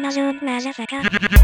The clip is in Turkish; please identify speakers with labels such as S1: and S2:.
S1: 70 motherfucker.